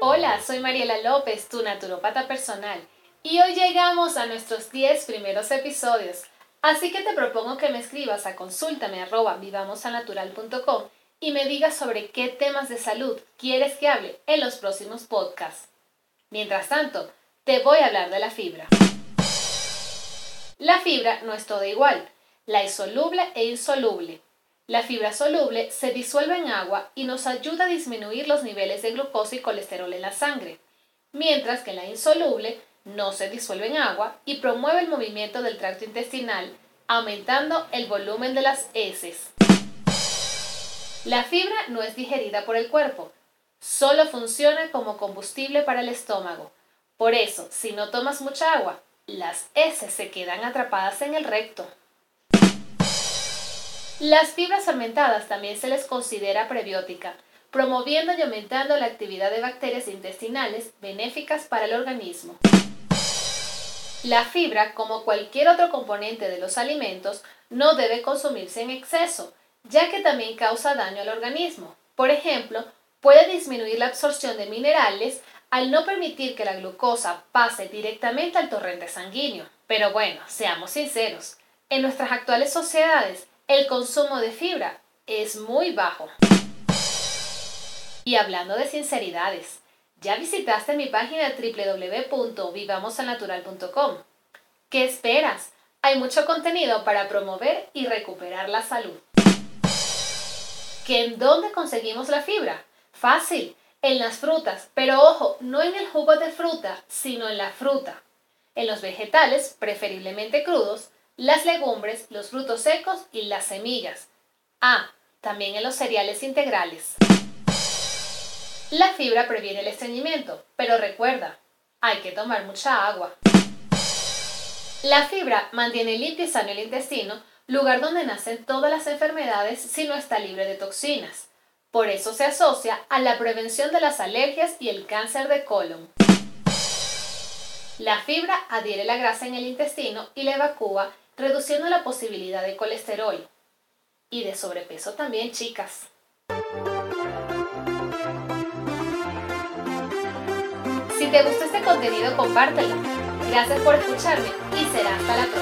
Hola, soy Mariela López, tu naturopata personal, y hoy llegamos a nuestros 10 primeros episodios, así que te propongo que me escribas a consultame y me digas sobre qué temas de salud quieres que hable en los próximos podcasts. Mientras tanto, te voy a hablar de la fibra. La fibra no es todo igual, la es soluble e insoluble. La fibra soluble se disuelve en agua y nos ayuda a disminuir los niveles de glucosa y colesterol en la sangre, mientras que la insoluble no se disuelve en agua y promueve el movimiento del tracto intestinal, aumentando el volumen de las heces. La fibra no es digerida por el cuerpo, solo funciona como combustible para el estómago. Por eso, si no tomas mucha agua, las heces se quedan atrapadas en el recto. Las fibras fermentadas también se les considera prebiótica, promoviendo y aumentando la actividad de bacterias intestinales benéficas para el organismo. La fibra, como cualquier otro componente de los alimentos, no debe consumirse en exceso, ya que también causa daño al organismo. Por ejemplo, puede disminuir la absorción de minerales al no permitir que la glucosa pase directamente al torrente sanguíneo. Pero bueno, seamos sinceros, en nuestras actuales sociedades el consumo de fibra es muy bajo. Y hablando de sinceridades, ¿ya visitaste mi página www.vivamosalnatural.com? ¿Qué esperas? Hay mucho contenido para promover y recuperar la salud. ¿Que en dónde conseguimos la fibra? Fácil, en las frutas, pero ojo, no en el jugo de fruta, sino en la fruta. En los vegetales, preferiblemente crudos, las legumbres, los frutos secos y las semillas. Ah, también en los cereales integrales. La fibra previene el estreñimiento, pero recuerda, hay que tomar mucha agua. La fibra mantiene limpio y sano el intestino, lugar donde nacen todas las enfermedades si no está libre de toxinas. Por eso se asocia a la prevención de las alergias y el cáncer de colon. La fibra adhiere la grasa en el intestino y la evacúa reduciendo la posibilidad de colesterol y de sobrepeso también, chicas. Si te gustó este contenido, compártelo. Gracias por escucharme y será hasta la próxima.